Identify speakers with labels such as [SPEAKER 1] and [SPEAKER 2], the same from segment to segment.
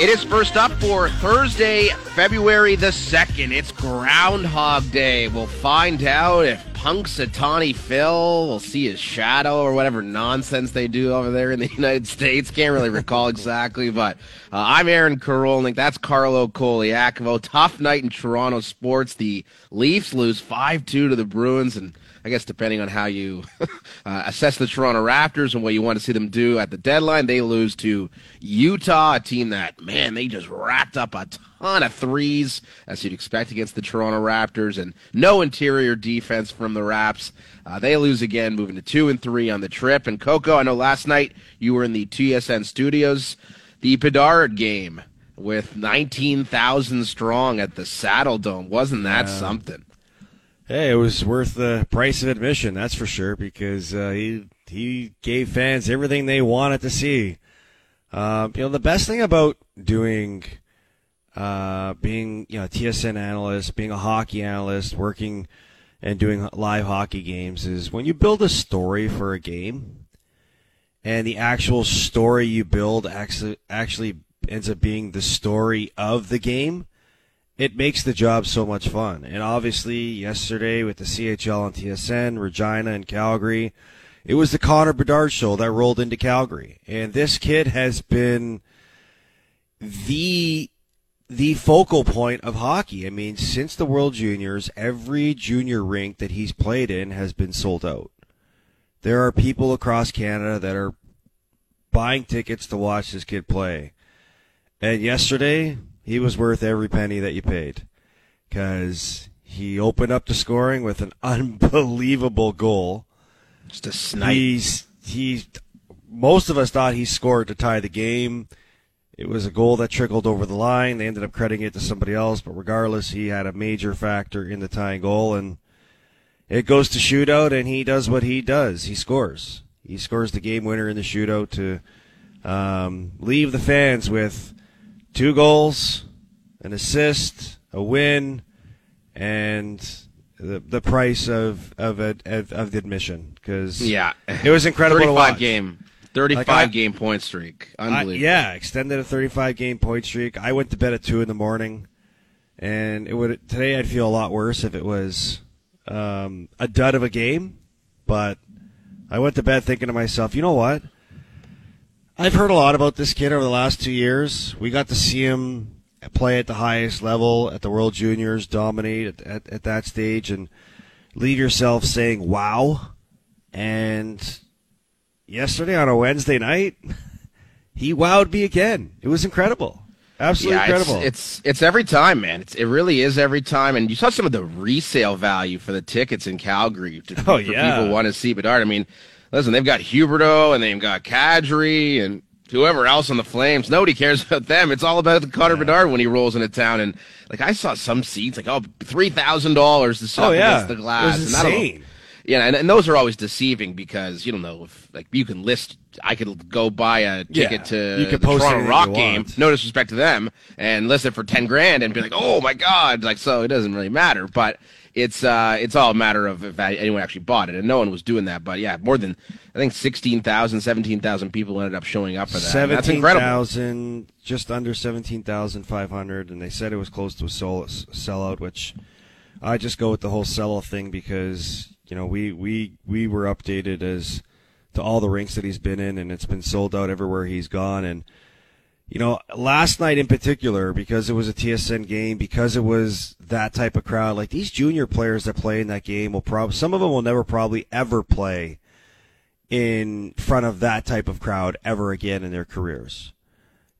[SPEAKER 1] It is first up for Thursday, February the 2nd. It's Groundhog Day. We'll find out if Punxsutawney Phil will see his shadow or whatever nonsense they do over there in the United States. Can't really recall exactly, but uh, I'm Aaron Karolnik. That's Carlo Colaiacovo. Tough night in Toronto sports. The Leafs lose 5-2 to the Bruins and I guess depending on how you uh, assess the Toronto Raptors and what you want to see them do at the deadline, they lose to Utah, a team that, man, they just wrapped up a ton of threes, as you'd expect against the Toronto Raptors, and no interior defense from the Raps. Uh, they lose again, moving to two and three on the trip. And Coco, I know last night you were in the TSN studios, the Bedard game with 19,000 strong at the Saddledome. Wasn't that yeah. something?
[SPEAKER 2] Hey, it was worth the price of admission, that's for sure, because uh, he he gave fans everything they wanted to see. Uh, you know, the best thing about doing, uh, being you know, a TSN analyst, being a hockey analyst, working and doing live hockey games is when you build a story for a game, and the actual story you build actually actually ends up being the story of the game it makes the job so much fun. And obviously, yesterday with the CHL and TSN, Regina and Calgary, it was the Connor Bedard show that rolled into Calgary. And this kid has been the the focal point of hockey. I mean, since the World Juniors, every junior rink that he's played in has been sold out. There are people across Canada that are buying tickets to watch this kid play. And yesterday, he was worth every penny that you paid because he opened up the scoring with an unbelievable goal.
[SPEAKER 1] Just a snipe.
[SPEAKER 2] He's he. Most of us thought he scored to tie the game. It was a goal that trickled over the line. They ended up crediting it to somebody else, but regardless, he had a major factor in the tying goal, and it goes to shootout, and he does what he does. He scores. He scores the game winner in the shootout to um, leave the fans with two goals, an assist, a win, and the the price of of of, of the admission because
[SPEAKER 1] yeah,
[SPEAKER 2] it was incredible.
[SPEAKER 1] Thirty
[SPEAKER 2] five
[SPEAKER 1] game, thirty five like game point streak, unbelievable. I,
[SPEAKER 2] yeah, extended a thirty five game point streak. I went to bed at two in the morning, and it would today I'd feel a lot worse if it was um, a dud of a game, but I went to bed thinking to myself, you know what? I've heard a lot about this kid over the last two years. We got to see him play at the highest level at the World Juniors, dominate at, at, at that stage, and leave yourself saying, wow. And yesterday on a Wednesday night, he wowed me again. It was incredible. Absolutely
[SPEAKER 1] yeah,
[SPEAKER 2] incredible.
[SPEAKER 1] It's, it's, it's every time, man. It's it really is every time. And you saw some of the resale value for the tickets in Calgary. To,
[SPEAKER 2] oh yeah,
[SPEAKER 1] people want to see Bedard. I mean, listen, they've got Huberdeau and they've got Kadri and whoever else on the Flames. Nobody cares about them. It's all about the Connor yeah. Bedard when he rolls into town. And like I saw some seats like oh three thousand dollars to sit oh, yeah. against the glass.
[SPEAKER 2] It insane.
[SPEAKER 1] Yeah, and, and those are always deceiving because you don't know if like you can list. I could go buy a ticket yeah, to you could the post Toronto Rock game. No disrespect to them, and list it for ten grand and be like, oh my god, like so it doesn't really matter. But it's uh, it's all a matter of if anyone actually bought it, and no one was doing that. But yeah, more than I think 16,000, 17,000 people ended up showing up for that. Seventeen
[SPEAKER 2] thousand, just under seventeen thousand five hundred, and they said it was close to a sold, sellout. Which I just go with the whole sellout thing because you know we we we were updated as to all the rinks that he's been in, and it's been sold out everywhere he's gone, and you know, last night in particular, because it was a TSN game, because it was that type of crowd, like these junior players that play in that game will probably, some of them will never probably ever play in front of that type of crowd ever again in their careers.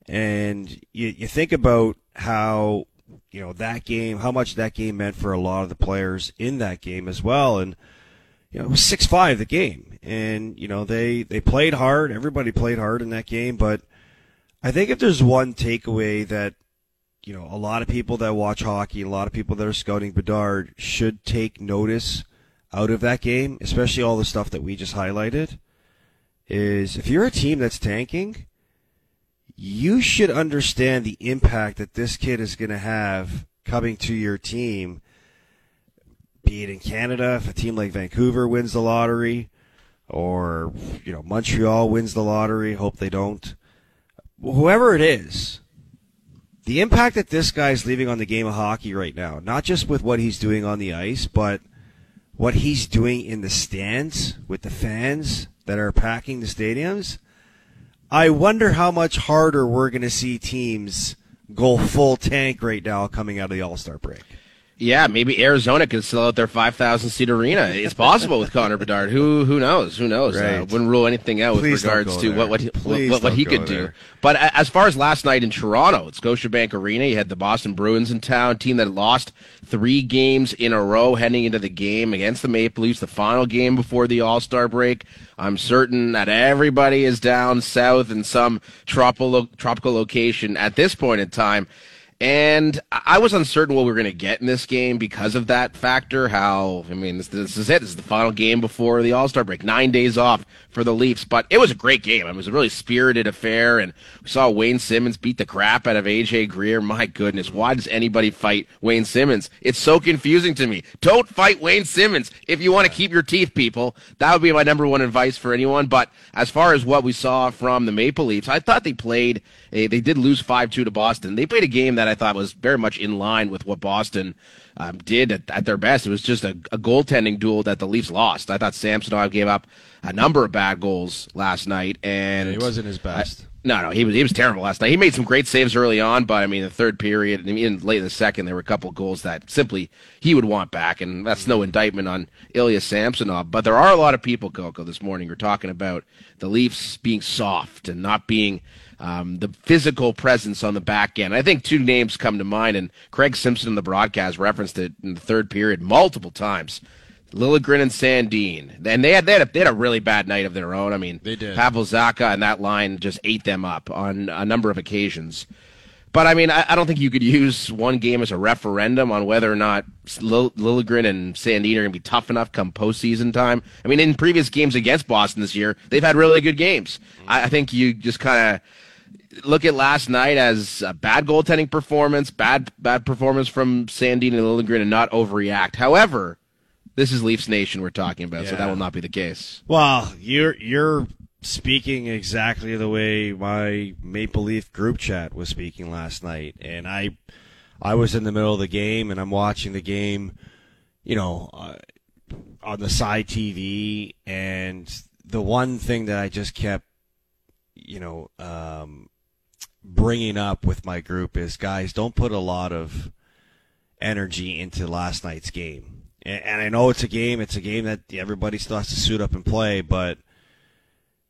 [SPEAKER 2] And you, you think about how, you know, that game, how much that game meant for a lot of the players in that game as well. And, you know, it was 6-5 the game. And, you know, they, they played hard. Everybody played hard in that game, but, I think if there's one takeaway that you know a lot of people that watch hockey, a lot of people that are scouting Bedard should take notice out of that game, especially all the stuff that we just highlighted, is if you're a team that's tanking, you should understand the impact that this kid is going to have coming to your team. Be it in Canada, if a team like Vancouver wins the lottery, or you know Montreal wins the lottery, hope they don't whoever it is, the impact that this guy's leaving on the game of hockey right now, not just with what he's doing on the ice, but what he's doing in the stands with the fans that are packing the stadiums. I wonder how much harder we're going to see teams go full tank right now coming out of the All Star break.
[SPEAKER 1] Yeah, maybe Arizona could sell out their 5,000 seat arena. It's possible with Connor Bedard. Who who knows? Who knows? Uh,
[SPEAKER 2] Right.
[SPEAKER 1] Uh, wouldn't rule anything out
[SPEAKER 2] Please
[SPEAKER 1] with regards to
[SPEAKER 2] there.
[SPEAKER 1] what what he,
[SPEAKER 2] Please
[SPEAKER 1] what, what he could do. But as far as last night in Toronto, at Scotiabank Arena, you had the Boston Bruins in town, team that lost three games in a row heading into the game against the Maple Leafs, the final game before the All Star break. I'm certain that everybody is down south in some tropical tropical location at this point in time. And I was uncertain what we were going to get in this game because of that factor. How, I mean, this, this is it. This is the final game before the All Star break. Nine days off for the Leafs. But it was a great game. It was a really spirited affair. And we saw Wayne Simmonds beat the crap out of AJ Greer. My goodness. Why does anybody fight Wayne Simmonds? It's so confusing to me. Don't fight Wayne Simmonds if you want to keep your teeth, people. That would be my number one advice for anyone. But as far as what we saw from the Maple Leafs, I thought they played, eh, they did lose 5 2 to Boston. They played a game that I thought was very much in line with what Boston um, did at, at their best. It was just a, a goaltending duel that the Leafs lost. I thought Samsonov gave up a number of bad goals last night, and
[SPEAKER 2] He wasn't his best.
[SPEAKER 1] no, no, he was he was terrible last night. He made some great saves early on, but I mean, the third period and even late in the second, there were a couple goals that simply he would want back, and that's no indictment on Ilya Samsonov. But there are a lot of people, Coco, this morning who are talking about the Leafs being soft and not being um, the physical presence on the back end. I think two names come to mind, and Craig Simpson in the broadcast referenced it in the third period multiple times. Liljegren and Sandin, and they had they had, a, they had a really bad night of their own. I mean,
[SPEAKER 2] They did.
[SPEAKER 1] Pavel Zacha and that line just ate them up on a number of occasions. But I mean, I, I don't think you could use one game as a referendum on whether or not Lil- Liljegren and Sandin are going to be tough enough come postseason time. I mean, in previous games against Boston this year, they've had really good games. I, I think you just kind of look at last night as a bad goaltending performance, bad bad performance from Sandin and Liljegren, and not overreact. However, this is Leafs Nation we're talking about, so that will not be the case.
[SPEAKER 2] Well, you're you're speaking exactly the way my Maple Leaf group chat was speaking last night, and I I was in the middle of the game and I'm watching the game, you know, uh, on the side TV, and the one thing that I just kept, you know, um, bringing up with my group is guys, don't put a lot of energy into last night's game. And, I know it's a game, it's a game that everybody still has to suit up and play, but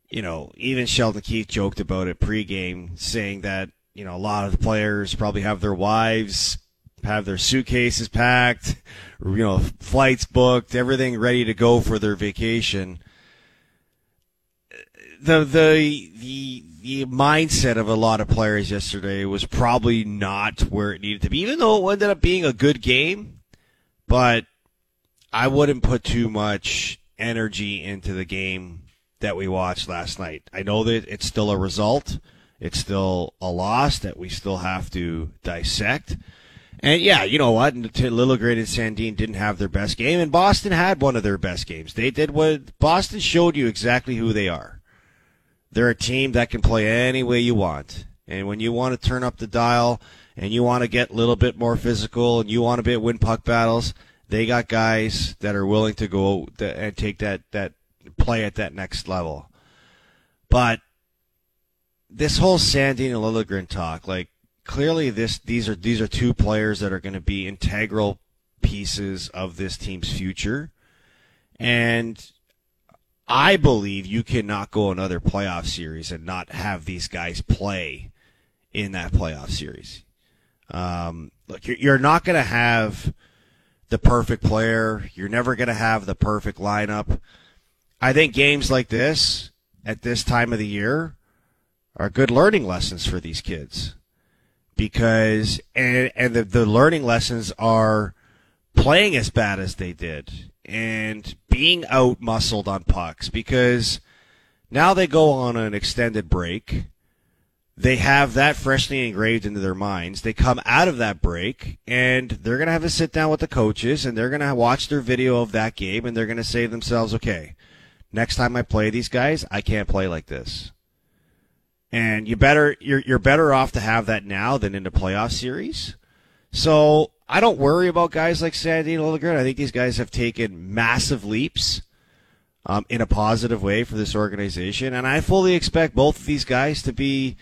[SPEAKER 2] you know, even Sheldon Keefe joked about it pregame, saying that, you know, a lot of the players probably have their wives have their suitcases packed, you know, flights booked, everything ready to go for their vacation. The the the the mindset of a lot of players yesterday was probably not where it needed to be, even though it ended up being a good game. But I wouldn't put too much energy into the game that we watched last night. I know that it's still a result. It's still a loss that we still have to dissect. And yeah, you know what? Liljegren and Sandin didn't have their best game, and Boston had one of their best games. They did what Boston showed you exactly who they are. They're a team that can play any way you want. And when you want to turn up the dial and you want to get a little bit more physical and you want to bit win puck battles, they got guys that are willing to go and take that, that play at that next level. But this whole Sandin and Liljegren talk, like clearly this these are these are two players that are going to be integral pieces of this team's future. And I believe you cannot go another playoff series and not have these guys play in that playoff series. Um, look, you're, not going to have the perfect player. You're never going to have the perfect lineup. I think games like this at this time of the year are good learning lessons for these kids because and and the, the learning lessons are playing as bad as they did and being out muscled on pucks because now they go on an extended break. They have that freshly engraved into their minds. They come out of that break and they're going to have to sit down with the coaches and they're going to watch their video of that game and they're going to say to themselves, okay, next time I play these guys, I can't play like this. and you better you're you're better off to have that now than in the playoff series. So I don't worry about guys like Sandin Liljegren. I think these guys have taken massive leaps um, in a positive way for this organization, and I fully expect both of these guys to be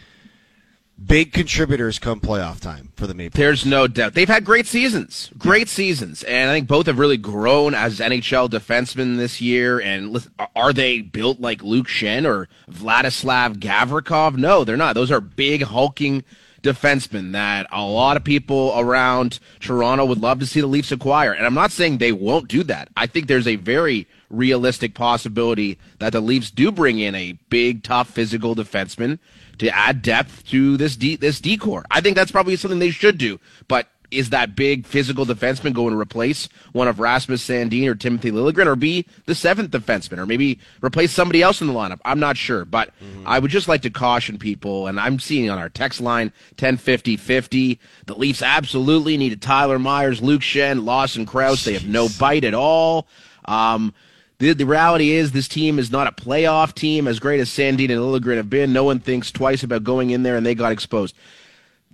[SPEAKER 2] big contributors come playoff time for the Maple.
[SPEAKER 1] There's no doubt. They've had great seasons, great seasons, and I think both have really grown as NHL defensemen this year. And are they built like Luke Schenn or Vladislav Gavrikov? No, they're not. Those are big hulking defenseman that a lot of people around Toronto would love to see the Leafs acquire. And I'm not saying they won't do that. I think there's a very realistic possibility that the Leafs do bring in a big, tough, physical defenseman to add depth to this this D corps. I think that's probably something they should do. But is that big physical defenseman going to replace one of Rasmus Sandin or Timothy Liljegren or be the seventh defenseman or maybe replace somebody else in the lineup? I'm not sure, but mm-hmm. I would just like to caution people, and I'm seeing on our text line 105050, the Leafs absolutely needed Tyler Myers, Luke Schenn, Lawson Crouse. They have no bite at all. Um, the, the reality is this team is not a playoff team as great as Sandin and Liljegren have been. No one thinks twice about going in there, and they got exposed.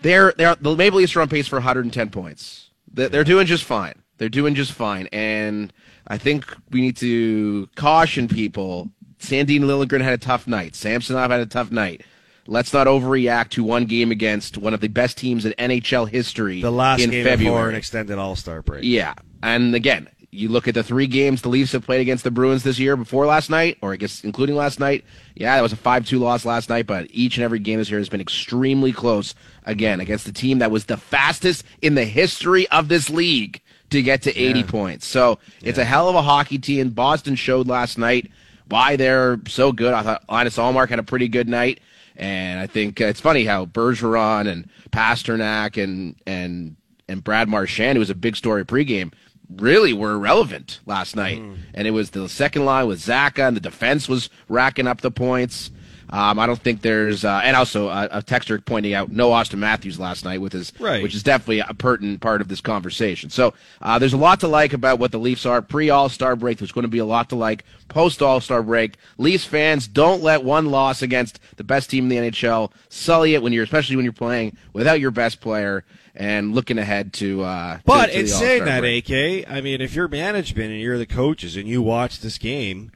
[SPEAKER 1] They're they're the Maple Leafs are on pace for 110 points. They're, they're doing just fine. They're doing just fine, and I think we need to caution people. Sandin Liljegren had a tough night. Samsonov had a tough night. Let's not overreact to one game against one of the best teams in NHL history.
[SPEAKER 2] The last
[SPEAKER 1] in
[SPEAKER 2] game
[SPEAKER 1] February.
[SPEAKER 2] before an extended All Star break.
[SPEAKER 1] Yeah, and again, you look at the three games the Leafs have played against the Bruins this year before last night, or I guess including last night. Yeah, that was a 5 2 loss last night, but each and every game this year has been extremely close, again, against the team that was the fastest in the history of this league to get to 80 yeah. points. So it's a hell of a hockey team. Boston showed last night why they're so good. I thought Linus Ullmark had a pretty good night. And I think uh, it's funny how Bergeron and Pastrnak and, and, and Brad Marchand, who was a big story pregame, really were irrelevant last night. Mm. And it was the second line with Zacha, and the defense was racking up the points. Um, I don't think there's, uh, and also uh, a texter pointing out no Auston Matthews last night with his, right. which is definitely a pertinent part of this conversation. So uh, there's a lot to like about what the Leafs are pre All Star break. There's going to be a lot to like post All Star break. Leafs fans, don't let one loss against the best team in the NHL sully it when you're, especially when you're playing without your best player and looking ahead to. Uh,
[SPEAKER 2] but
[SPEAKER 1] to, to
[SPEAKER 2] in saying that, break. AK, I mean, if you're management and you're the coaches and you watch this game,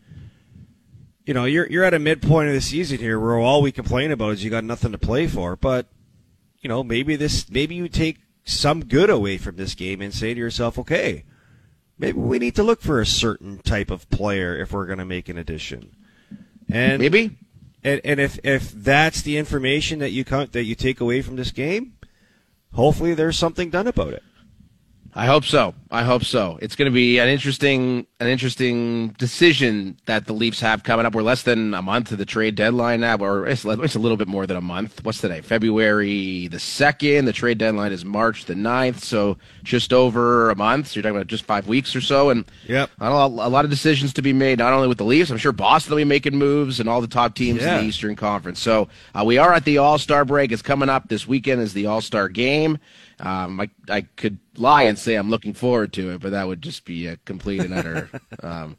[SPEAKER 2] you know you're you're at a midpoint of the season here where all we complain about is you got nothing to play for. But you know, maybe this, maybe you take some good away from this game and say to yourself, okay, maybe we need to look for a certain type of player if we're going to make an addition. And
[SPEAKER 1] maybe
[SPEAKER 2] and, and if if that's the information that you come, that you take away from this game, hopefully there's something done about it.
[SPEAKER 1] I hope so. I hope so. It's going to be an interesting, an interesting decision that the Leafs have coming up. We're less than a month to the trade deadline now, or it's, it's a little bit more than a month. What's today? February the second. The trade deadline is March the 9th, so just over a month. So you're talking about just five weeks or so, and
[SPEAKER 2] yep,
[SPEAKER 1] a lot of decisions to be made. Not only with the Leafs, I'm sure Boston will be making moves, and all the top teams yeah. in the Eastern Conference. So uh, we are at the All Star break. It's coming up this weekend. Is the All Star game. Um, I I could lie and say I'm looking forward to it, but that would just be a complete and utter, um,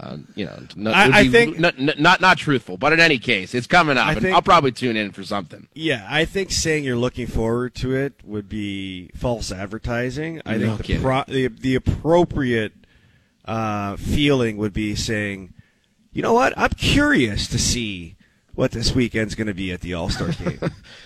[SPEAKER 1] uh, you know, not,
[SPEAKER 2] I, I think
[SPEAKER 1] not, not, not truthful. But in any case, it's coming up, I and think, I'll probably tune in for something.
[SPEAKER 2] Yeah, I think saying you're looking forward to it would be false advertising. I no think the, pro, the, the appropriate uh, feeling would be saying, you know what, I'm curious to see what this weekend's going to be at the All Star game.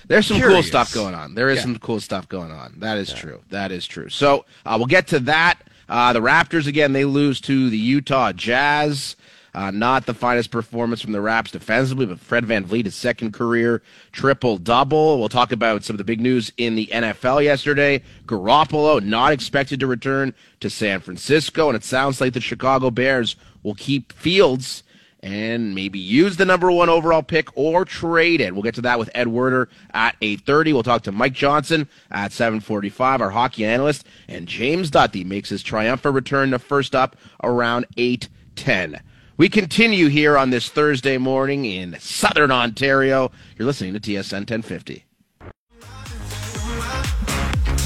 [SPEAKER 1] There's some Curious. cool stuff going on. There is yeah. some cool stuff going on. That is yeah. true. That is true. So uh, we'll get to that. Uh, the Raptors again. They lose to the Utah Jazz. Uh, not the finest performance from the Raps defensively, but Fred VanVleet, his second career triple double. We'll talk about some of the big news in the NFL yesterday. Garoppolo not expected to return to San Francisco, and it sounds like the Chicago Bears will keep Fields and maybe use the number one overall pick or trade it. We'll get to that with Ed Werder at 8.30. We'll talk to Mike Johnson at 7.45, our hockey analyst. And James Duthie makes his triumphant return to first up around 8.10. We continue here on this Thursday morning in Southern Ontario. You're listening to TSN 1050.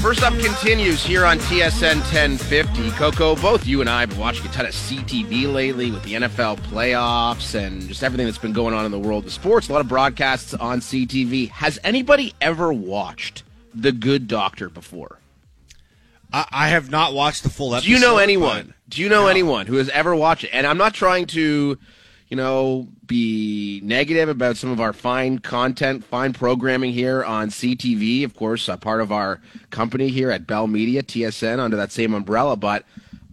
[SPEAKER 1] First up continues here on TSN 1050. Coco, both you and I have been watching a ton of CTV lately with the NFL playoffs and just everything that's been going on in the world of sports. A lot of broadcasts on CTV. Has anybody ever watched The Good Doctor before?
[SPEAKER 2] I, I have not watched the full episode.
[SPEAKER 1] Do you know anyone? Do you know
[SPEAKER 2] No.
[SPEAKER 1] anyone who has ever watched it? And I'm not trying to, you know, be negative about some of our fine content, fine programming here on CTV. Of course, a part of our company here at Bell Media, TSN, under that same umbrella. But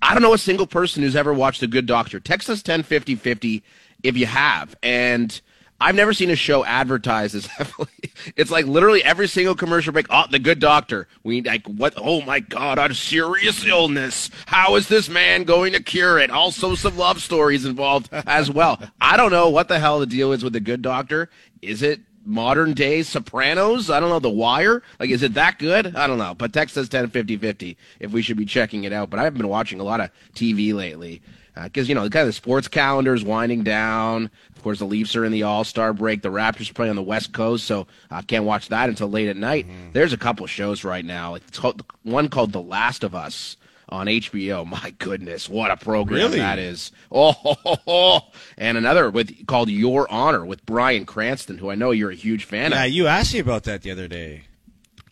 [SPEAKER 1] I don't know a single person who's ever watched The Good Doctor. Text us 105050 if you have. And I've never seen a show advertised as heavily. It's like literally every single commercial break. Oh, the good doctor. We like what? Oh my God, a serious illness. How is this man going to cure it? Also, some love stories involved as well. I don't know what the hell the deal is with the good doctor. Is it modern day Sopranos? I don't know. The Wire. Like, is it that good? I don't know. But text us ten fifty fifty if we should be checking it out. But I've been watching a lot of TV lately Uh, because you know kind of the sports calendar is winding down. Of course, the Leafs are in the All Star break. The Raptors play on the West Coast, so I can't watch that until late at night. Mm-hmm. There's a couple shows right now. It's called, one called The Last of Us on HBO. My goodness, what a program
[SPEAKER 2] Really?
[SPEAKER 1] that is! Oh, ho, ho, ho. and another with called Your Honor with Bryan Cranston, who I know you're a huge fan
[SPEAKER 2] Yeah,
[SPEAKER 1] of.
[SPEAKER 2] you asked me about that the other day.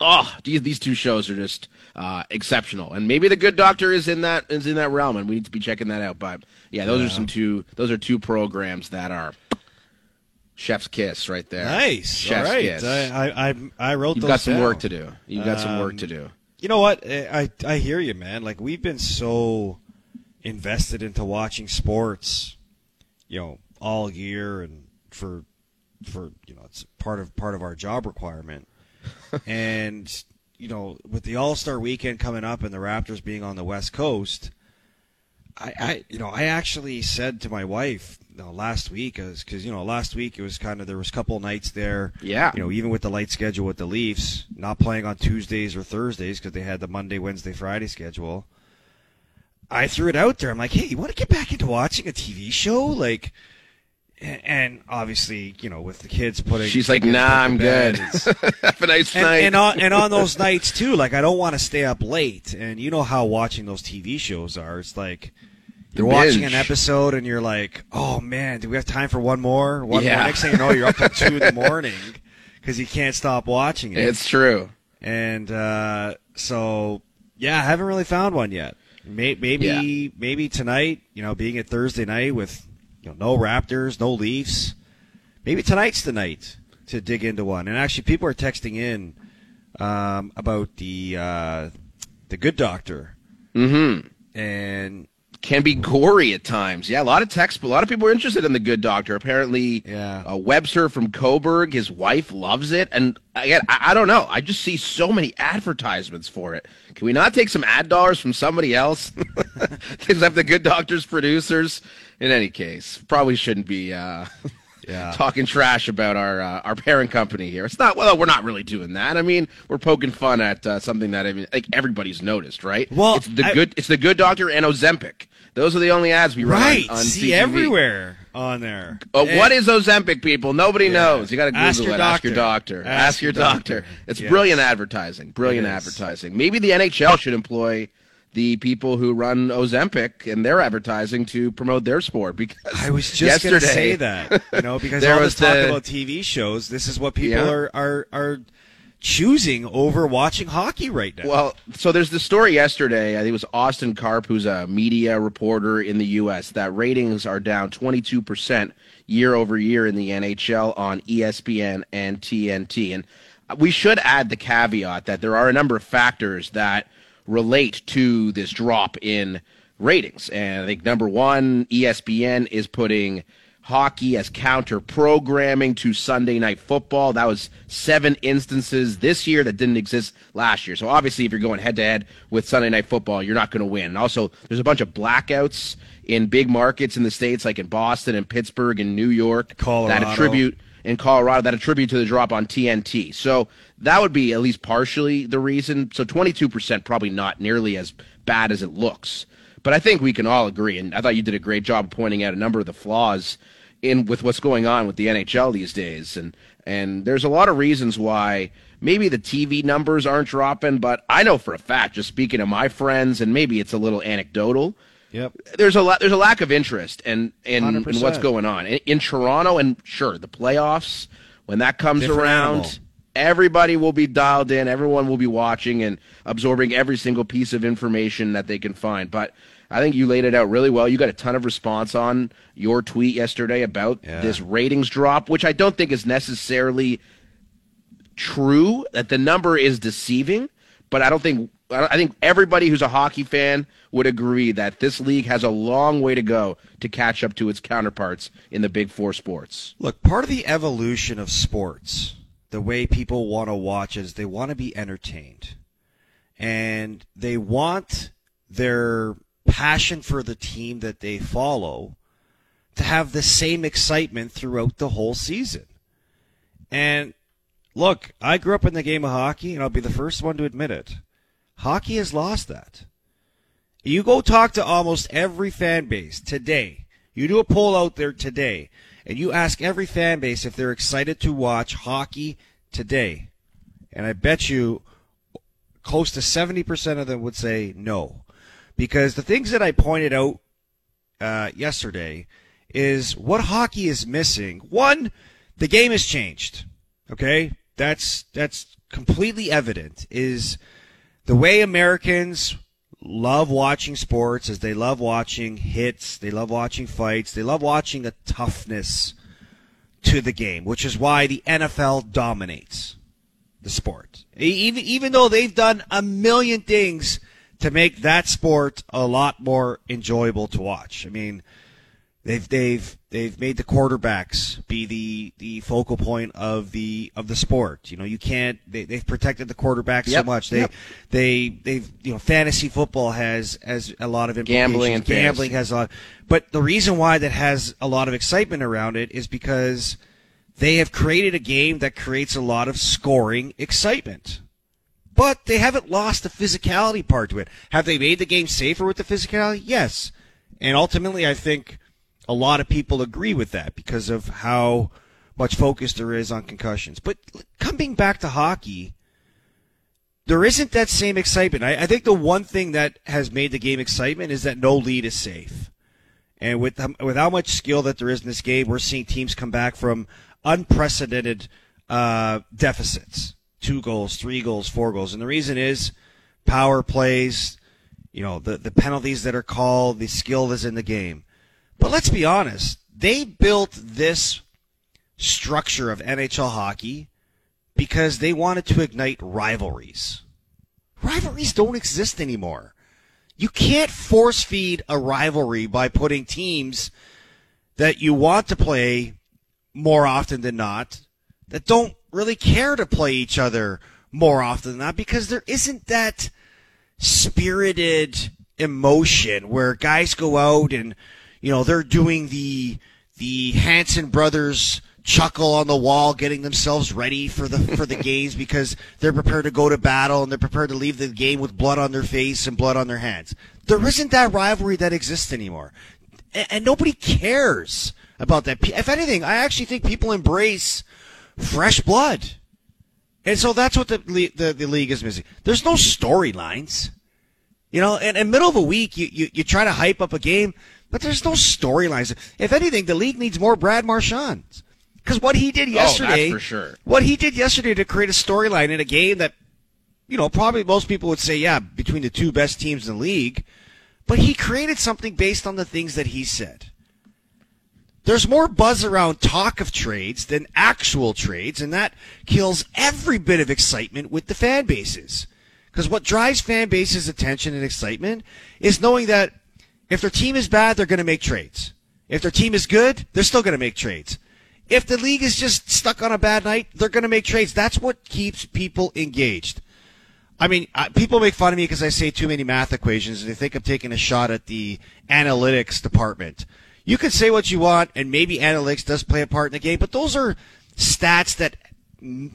[SPEAKER 1] Oh, these these two shows are just uh, exceptional, and maybe the Good Doctor is in that is in that realm, and we need to be checking that out. But yeah, those are some two those are two programs that are chef's kiss right there.
[SPEAKER 2] Nice.
[SPEAKER 1] chef's
[SPEAKER 2] All right.
[SPEAKER 1] kiss.
[SPEAKER 2] I, I, I, wrote
[SPEAKER 1] You've
[SPEAKER 2] those
[SPEAKER 1] got some
[SPEAKER 2] down.
[SPEAKER 1] work to do. You've got some work
[SPEAKER 2] Um,
[SPEAKER 1] to do.
[SPEAKER 2] You know what? I, I I hear you, man. Like we've been so invested into watching sports, you know, all year and for for you know it's part of part of our job requirement. and you know, with the All Star Weekend coming up and the Raptors being on the West Coast, I, I you know I actually said to my wife you know, last week because you know last week it was kind of there was a couple nights there.
[SPEAKER 1] Yeah.
[SPEAKER 2] you know even with the light schedule with the Leafs not playing on Tuesdays or Thursdays because they had the Monday Wednesday Friday schedule. I threw it out there. I'm like hey you want to get back into watching a TV show? Like and, and obviously you know with the kids putting
[SPEAKER 1] She's like, nah, I'm
[SPEAKER 2] bed,
[SPEAKER 1] good. Have a nice
[SPEAKER 2] and,
[SPEAKER 1] night.
[SPEAKER 2] and on and on those nights too, like I don't want to stay up late. And you know how watching those TV shows are. It's like you're watching an episode and you're like, oh man, do we have time for one more? One
[SPEAKER 1] Yeah.
[SPEAKER 2] more. Next thing you know, you're up till two in the morning because you can't stop watching it.
[SPEAKER 1] it's true.
[SPEAKER 2] and uh, so yeah, I haven't really found one yet. May- Maybe
[SPEAKER 1] Yeah.
[SPEAKER 2] maybe tonight, you know, being a Thursday night with you know no Raptors, no Leafs. Maybe tonight's the night to dig into one. And actually, people are texting in um, about the uh, the Good Doctor,
[SPEAKER 1] Mm-hmm.
[SPEAKER 2] and
[SPEAKER 1] Can be gory at times. Yeah, a lot of text. A lot of people are interested in the Good Doctor. Apparently,
[SPEAKER 2] Yeah.
[SPEAKER 1] uh, Webster from Cobourg, his wife loves it, and again, I, I don't know. I just see so many advertisements for it. Can we not take some ad dollars from somebody else? Like the Good Doctor's producers. In any case, probably shouldn't be. Uh,
[SPEAKER 2] Yeah.
[SPEAKER 1] talking trash about our uh, our parent company here. It's not well, we're not really doing that. I mean, we're poking fun at uh, something that I mean, like everybody's noticed, right?
[SPEAKER 2] Well,
[SPEAKER 1] it's the
[SPEAKER 2] I-
[SPEAKER 1] good it's the good doctor and Ozempic. Those are the only ads we run
[SPEAKER 2] right,
[SPEAKER 1] on, on
[SPEAKER 2] see
[SPEAKER 1] CTV.
[SPEAKER 2] everywhere on there.
[SPEAKER 1] Uh,
[SPEAKER 2] And-
[SPEAKER 1] what is Ozempic, people? Nobody knows. You got to Google
[SPEAKER 2] Ask your
[SPEAKER 1] it. Ask your
[SPEAKER 2] doctor.
[SPEAKER 1] doctor.
[SPEAKER 2] Ask
[SPEAKER 1] Ask,
[SPEAKER 2] your
[SPEAKER 1] doctor.
[SPEAKER 2] doctor.
[SPEAKER 1] It's
[SPEAKER 2] Yes.
[SPEAKER 1] brilliant advertising. Brilliant
[SPEAKER 2] It
[SPEAKER 1] advertising. Maybe the NHL should employ the people who run Ozempic and their advertising to promote their sport because
[SPEAKER 2] I was just going to say that, you know, because
[SPEAKER 1] There
[SPEAKER 2] all
[SPEAKER 1] was
[SPEAKER 2] this talk
[SPEAKER 1] the-
[SPEAKER 2] about TV shows, this is what people
[SPEAKER 1] Yeah.
[SPEAKER 2] are, are are choosing over watching hockey right now.
[SPEAKER 1] Well, so there's the story yesterday. I think it was Austin Karp, who's a media reporter in the U.S., that ratings are down 22% year over year in the NHL on ESPN and TNT. And we should add the caveat that there are a number of factors that relate to this drop in ratings. And I think number one, ESPN is putting hockey as counter programming to Sunday night football. That was seven instances this year that didn't exist last year. So obviously, if you're going head to head with Sunday night football, you're not going to win. And also, there's a bunch of blackouts in big markets in the states, like in Boston and Pittsburgh and New York,
[SPEAKER 2] Colorado.
[SPEAKER 1] that attribute in Colorado that attribute to the drop on TNT. So that would be at least partially the reason. So 22% probably not nearly as bad as it looks. But I think we can all agree, and I thought you did a great job pointing out a number of the flaws in with what's going on with the NHL these days. And And there's a lot of reasons why maybe the TV numbers aren't dropping, but I know for a fact, just speaking to my friends, and maybe it's a little anecdotal.
[SPEAKER 2] Yep.
[SPEAKER 1] There's a lot. There's a lack of interest in in, in what's going on in, in Toronto, and sure, the playoffs when that comes
[SPEAKER 2] Different
[SPEAKER 1] around,
[SPEAKER 2] animal.
[SPEAKER 1] everybody will be dialed in. Everyone will be watching and absorbing every single piece of information that they can find. But I think you laid it out really well. You got a ton of response on your tweet yesterday about
[SPEAKER 2] Yeah.
[SPEAKER 1] this ratings drop, which I don't think is necessarily true that the number is deceiving, but I don't think I think everybody who's a hockey fan would agree that this league has a long way to go to catch up to its counterparts in the big four sports.
[SPEAKER 2] Look, part of the evolution of sports, the way people want to watch is they want to be entertained. And they want their passion for the team that they follow to have the same excitement throughout the whole season. And look, I grew up in the game of hockey, and I'll be the first one to admit it. Hockey has lost that. You go talk to almost every fan base today. You do a poll out there today, and you ask every fan base if they're excited to watch hockey today. And I bet you close to 70% of them would say no. Because the things that I pointed out uh, yesterday is what hockey is missing. One, the game has changed. Okay? That's that's completely evident. Is the way Americans love watching sports is they love watching hits, they love watching fights, they love watching a toughness to the game, which is why the NFL dominates the sport. Even even though they've done a million things to make that sport a lot more enjoyable to watch. I mean, they've they've they've made the quarterbacks be the the focal point of the of the sport. You know, you can't they, they've protected the quarterbacks so much. They
[SPEAKER 1] yep.
[SPEAKER 2] they they've you know fantasy football has has a lot of.
[SPEAKER 1] Gambling and
[SPEAKER 2] gambling
[SPEAKER 1] fantasy.
[SPEAKER 2] has a lot. But the reason why that has a lot of excitement around it is because they have created a game that creates a lot of scoring excitement. But they haven't lost the physicality part to it. Have they made the game safer with the physicality? Yes. And ultimately, I think a lot of people agree with that because of how much focus there is on concussions. But coming back to hockey, there isn't that same excitement. I, I think the one thing that has made the game excitement is that no lead is safe. And with with how much skill that there is in this game, we're seeing teams come back from unprecedented uh, deficits, two goals, three goals, four goals, and the reason is power plays, you know, the the penalties that are called, the skill that's in the game. But let's be honest, they built this structure of NHL hockey because they wanted to ignite rivalries. Rivalries don't exist anymore. You can't force feed a rivalry by putting teams that you want to play more often than not that don't really care to play each other more often than not because there isn't that spirited emotion where guys go out and you know they're doing the the Hanson brothers chuckle on the wall getting themselves ready for the for the games because they're prepared to go to battle and they're prepared to leave the game with blood on their face and blood on their hands. There isn't that rivalry that exists anymore. And, and nobody cares about that. If anything, I actually think people embrace fresh blood. And so that's what the the, the league is missing. There's no storylines. You know, in, in middle of a week, you, you, you try to hype up a game, but there's no storylines. If anything, the league needs more Brad Marchand. Because what he did
[SPEAKER 1] Oh, that's
[SPEAKER 2] yesterday,
[SPEAKER 1] for sure.
[SPEAKER 2] what he did yesterday to create a storyline in a game that, you know, probably most people would say, yeah, between the two best teams in the league, but he created something based on the things that he said. There's more buzz around talk of trades than actual trades, and that kills every bit of excitement with the fan bases. Because what drives fan bases' attention and excitement is knowing that if their team is bad, they're going to make trades. If their team is good, they're still going to make trades. If the league is just stuck on a bad night, they're going to make trades. That's what keeps people engaged. I mean, people make fun of me because I say too many math equations, and they think I'm taking a shot at the analytics department. You can say what you want, and maybe analytics does play a part in the game, but those are stats that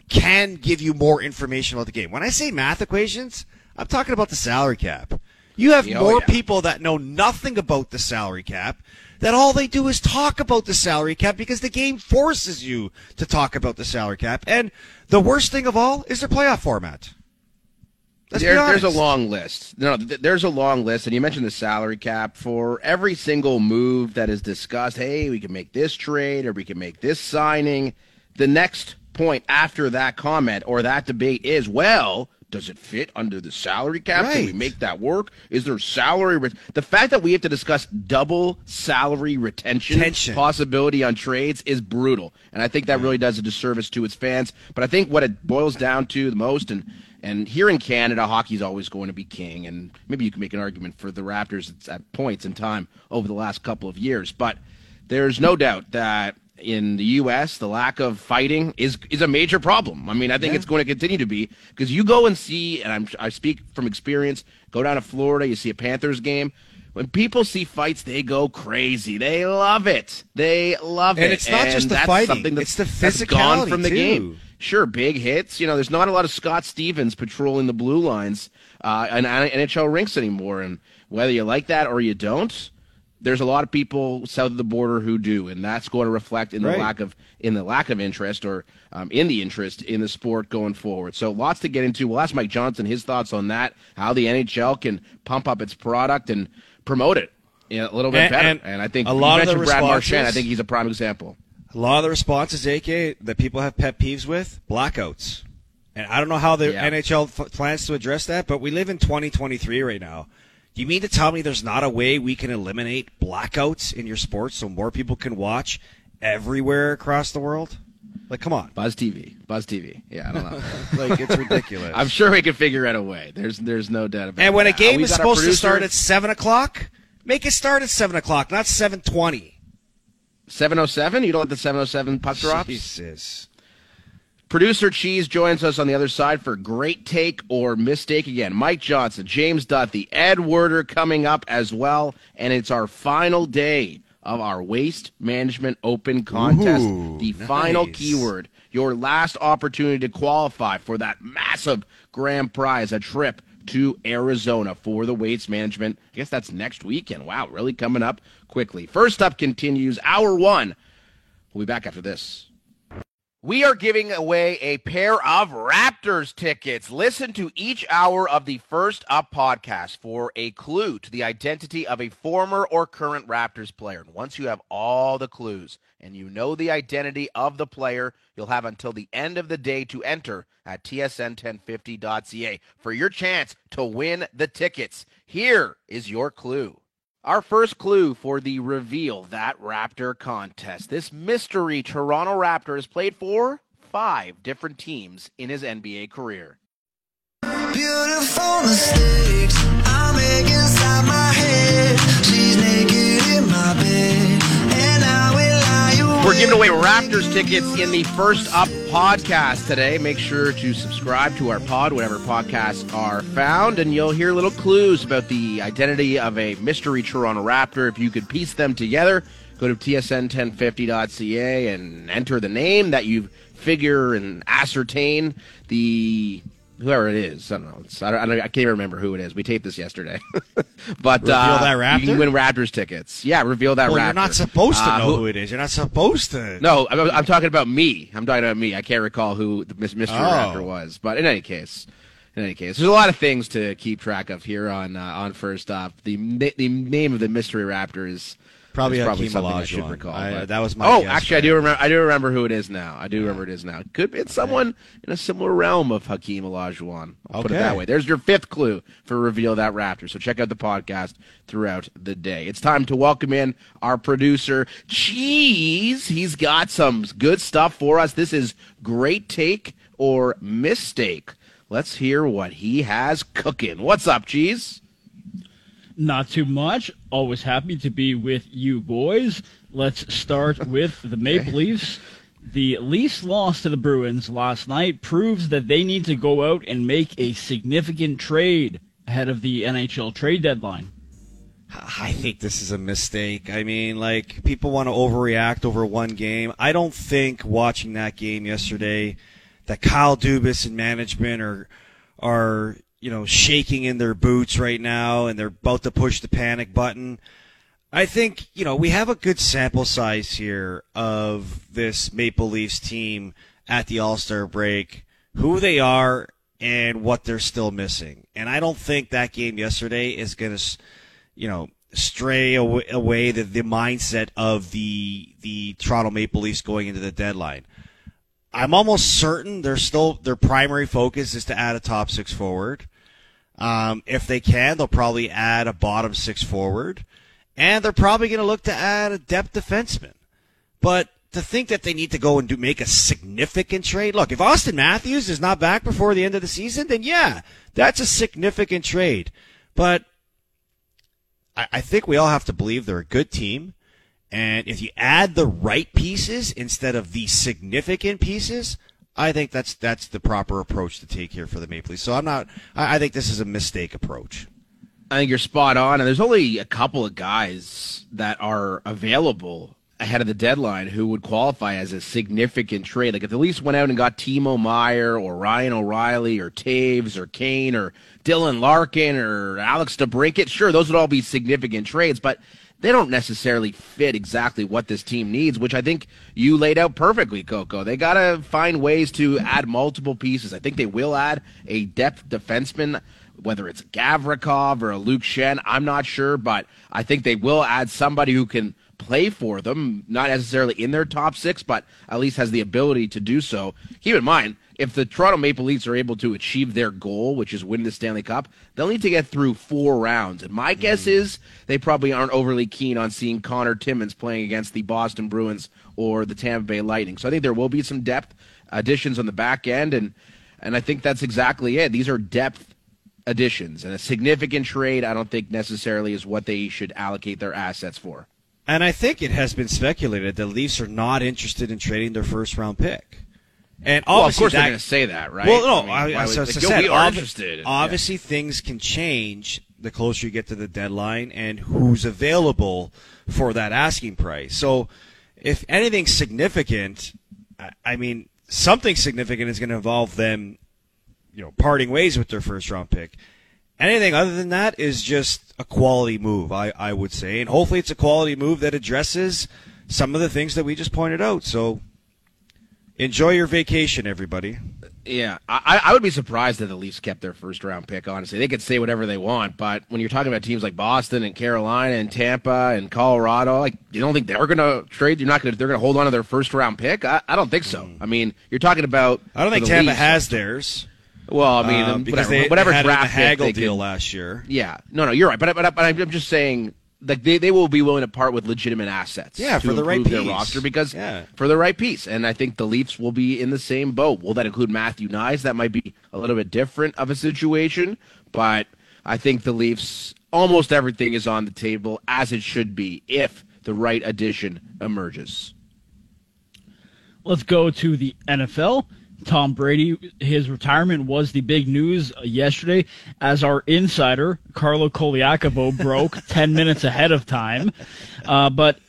[SPEAKER 2] can give you more information about the game. When I say math equations, I'm talking about the salary cap. You have
[SPEAKER 1] Oh,
[SPEAKER 2] more
[SPEAKER 1] yeah.
[SPEAKER 2] people that know nothing about the salary cap that all they do is talk about the salary cap because the game forces you to talk about the salary cap. And the worst thing of all is their playoff format.
[SPEAKER 1] There, there's a long list. No, th- there's a long list, and you mentioned the salary cap for every single move that is discussed. Hey, we can make this trade, or we can make this signing. The next point after that comment or that debate is, well, does it fit under the salary cap? Right. Can we make that work? Is there salary? Re- the fact that we have to discuss double salary retention Tension. possibility on trades is brutal, and I think that really does a disservice to its fans. But I think what it boils down to the most, and and here in Canada, hockey's always going to be king, and maybe you can make an argument for the Raptors at points in time over the last couple of years, but there's no doubt that in the U.S., the lack of fighting is is a major problem. I mean, I think yeah. it's going to continue to be because you go and see, and I'm, I speak from experience. Go down to Florida, you see a Panthers game. When people see fights, they go crazy. They love it. They love
[SPEAKER 2] and
[SPEAKER 1] it.
[SPEAKER 2] And it's not
[SPEAKER 1] and
[SPEAKER 2] just the fighting; it's the physicality
[SPEAKER 1] gone from the
[SPEAKER 2] too.
[SPEAKER 1] game. Sure, big hits. You know, there's not a lot of Scott Stevens patrolling the blue lines uh, in NHL rinks anymore. And whether you like that or you don't, there's a lot of people south of the border who do, and that's going to reflect in the right. lack of in the lack of interest or um, in the interest in the sport going forward. So lots to get into. We'll ask Mike Johnson his thoughts on that, how the NHL can pump up its product and promote it a little bit
[SPEAKER 2] and,
[SPEAKER 1] better.
[SPEAKER 2] And,
[SPEAKER 1] and I think
[SPEAKER 2] a lot of the
[SPEAKER 1] Brad Marchand. I think he's a prime example.
[SPEAKER 2] A lot of the responses, AK, that people have pet peeves with blackouts. And I don't know how the yeah. NHL f- plans to address that, but we live in 2023 right now. You mean to tell me there's not a way we can eliminate blackouts in your sports so more people can watch everywhere across the world? Like, come on,
[SPEAKER 1] Buzz TV, Buzz TV. Yeah, I don't know.
[SPEAKER 2] like, it's ridiculous.
[SPEAKER 1] I'm sure we can figure out a way. There's, there's no doubt about
[SPEAKER 2] it. And when
[SPEAKER 1] that.
[SPEAKER 2] a game is supposed to start at seven o'clock, make it start at seven o'clock, not seven twenty.
[SPEAKER 1] Seven oh seven. You don't let the seven oh seven puck drops.
[SPEAKER 2] Jesus.
[SPEAKER 1] Producer Cheese joins us on the other side for great take or mistake again. Mike Johnson, James Duthie, Ed Werder coming up as well, and it's our final day of our Waste Management Open contest.
[SPEAKER 2] Ooh,
[SPEAKER 1] the
[SPEAKER 2] nice.
[SPEAKER 1] final keyword, your last opportunity to qualify for that massive grand prize, a trip to Arizona for the Waste Management. I guess that's next weekend. Wow, really coming up quickly. First up continues hour one. We'll be back after this. We are giving away a pair of Raptors tickets. Listen to each hour of the First Up podcast for a clue to the identity of a former or current Raptors player. And once you have all the clues and you know the identity of the player, you'll have until the end of the day to enter at tsn1050.ca for your chance to win the tickets. Here is your clue. Our first clue for the Reveal That Raptor contest. This mystery Toronto Raptor has played for five different teams in his NBA career. Beautiful mistakes I make inside my head. We're giving away Raptors tickets in the First Up podcast today. Make sure to subscribe to our pod, whatever podcasts are found, and you'll hear little clues about the identity of a mystery Toronto Raptor. If you could piece them together, go to tsn1050.ca and enter the name that you figure and ascertain the whoever it is. I don't know. I, don't, I, don't, I, can't even remember who it is. We taped this yesterday, but
[SPEAKER 2] reveal
[SPEAKER 1] uh,
[SPEAKER 2] that Raptor.
[SPEAKER 1] You can win Raptors tickets. Yeah, reveal that
[SPEAKER 2] well,
[SPEAKER 1] Raptor.
[SPEAKER 2] You're not supposed to uh, know who, who, it is. You're not supposed to.
[SPEAKER 1] No, I'm, I'm, talking about me. I'm talking about me. I can't recall who the mystery oh. Raptor was, but in any case. In any case, there's a lot of things to keep track of here on uh, on First Up. The the name of the mystery raptor is
[SPEAKER 2] Probably,
[SPEAKER 1] probably
[SPEAKER 2] something
[SPEAKER 1] I should recall.
[SPEAKER 2] I, that was my.
[SPEAKER 1] Oh,
[SPEAKER 2] guess,
[SPEAKER 1] actually,
[SPEAKER 2] right?
[SPEAKER 1] I do remember. I do remember who it is now. I do yeah. remember it is now. Could be it's someone in a similar realm of Hakeem Olajuwon. I'll
[SPEAKER 2] okay.
[SPEAKER 1] put it that way. There's your fifth clue for reveal that Raptor. So check out the podcast throughout the day. It's time to welcome in our producer Cheese. He's got some good stuff for us. This is great take or mistake. Let's hear what he has cooking. What's up, Cheese?
[SPEAKER 3] Not too much. Always happy to be with you boys. Let's start with the Maple Leafs. The Leafs loss to the Bruins last night proves that they need to go out and make a significant trade ahead of the NHL trade deadline.
[SPEAKER 2] I think this is a mistake. I mean, like, people want to overreact over one game. I don't think watching that game yesterday that Kyle Dubas and management are are you know, shaking in their boots right now and they're about to push the panic button. I think, you know, we have a good sample size here of this Maple Leafs team at the All Star break, who they are, and what they're still missing. And I don't think that game yesterday is going to, you know, stray away, away the, the mindset of the the Toronto Maple Leafs going into the deadline. I'm almost certain they're still their primary focus is to add a top six forward. Um, if they can, they'll probably add a bottom six forward and they're probably going to look to add a depth defenseman. But to think that they need to go and do make a significant trade. Look, if Auston Matthews is not back before the end of the season, then yeah, that's a significant trade. But I, I think we all have to believe they're a good team. And if you add the right pieces instead of the significant pieces, I think that's that's the proper approach to take here for the Maple Leafs. So I'm not. I, I think this is a mistake approach.
[SPEAKER 1] I think you're spot on, and there's only a couple of guys that are available ahead of the deadline who would qualify as a significant trade. Like if the Leafs went out and got Timo Meier or Ryan O'Reilly or Toews or Kane or Dylan Larkin or Alex DeBrincat, sure, those would all be significant trades, but they don't necessarily fit exactly what this team needs, which I think you laid out perfectly, Coco. They got to find ways to add multiple pieces. I think they will add a depth defenseman whether it's Gavrikov or a Luke Schenn. I'm not sure, but I think they will add somebody who can play for them, not necessarily in their top six, but at least has the ability to do so. Keep in mind, if the Toronto Maple Leafs are able to achieve their goal, which is win the Stanley Cup, they'll need to get through four rounds. And my guess mm. is they probably aren't overly keen on seeing Connor Timmins playing against the Boston Bruins or the Tampa Bay Lightning. So I think there will be some depth additions on the back end, and and I think that's exactly it. These are depth additions, and a significant trade, I don't think necessarily is what they should allocate their assets for.
[SPEAKER 2] And I think it has been speculated the Leafs are not interested in trading their first round pick. And
[SPEAKER 1] well, of course that, they're going to say that, right?
[SPEAKER 2] Well, no, I mean, I, so,
[SPEAKER 1] like,
[SPEAKER 2] said,
[SPEAKER 1] we are interested.
[SPEAKER 2] Obviously, yeah. things can change the closer you get to the deadline and who's available for that asking price. So, if anything significant, I mean, something significant is going to involve them you know parting ways with their first round pick. Anything other than that is just a quality move, I, I would say, and hopefully it's a quality move that addresses some of the things that we just pointed out. So enjoy your vacation, everybody.
[SPEAKER 1] Yeah, I, I would be surprised if the Leafs kept their first round pick. Honestly, they could say whatever they want, but when you're talking about teams like Boston and Carolina and Tampa and Colorado, like you don't think they're going to trade? You're not going to they're going to hold on to their first round pick? I, I don't think so. Mm. I mean, you're talking about.
[SPEAKER 2] I don't think Tampa Leafs, has theirs.
[SPEAKER 1] Well, I mean, um,
[SPEAKER 2] because
[SPEAKER 1] whatever,
[SPEAKER 2] they,
[SPEAKER 1] whatever
[SPEAKER 2] they had
[SPEAKER 1] draft
[SPEAKER 2] a haggle
[SPEAKER 1] deal
[SPEAKER 2] last year.
[SPEAKER 1] Yeah, no, no, you're right. But but, but I'm just saying, like they, they will be willing to part with legitimate assets.
[SPEAKER 2] Yeah, for the right
[SPEAKER 1] their
[SPEAKER 2] piece.
[SPEAKER 1] roster because
[SPEAKER 2] yeah.
[SPEAKER 1] for the right piece, and I think the Leafs will be in the same boat. Will that include Matthew Knies? That might be a little bit different of a situation, but I think the Leafs almost everything is on the table as it should be if the right addition emerges.
[SPEAKER 3] Let's go to the NFL. Tom Brady. His retirement was the big news yesterday, as our insider Carlo Colaiacovo broke ten minutes ahead of time. Uh, but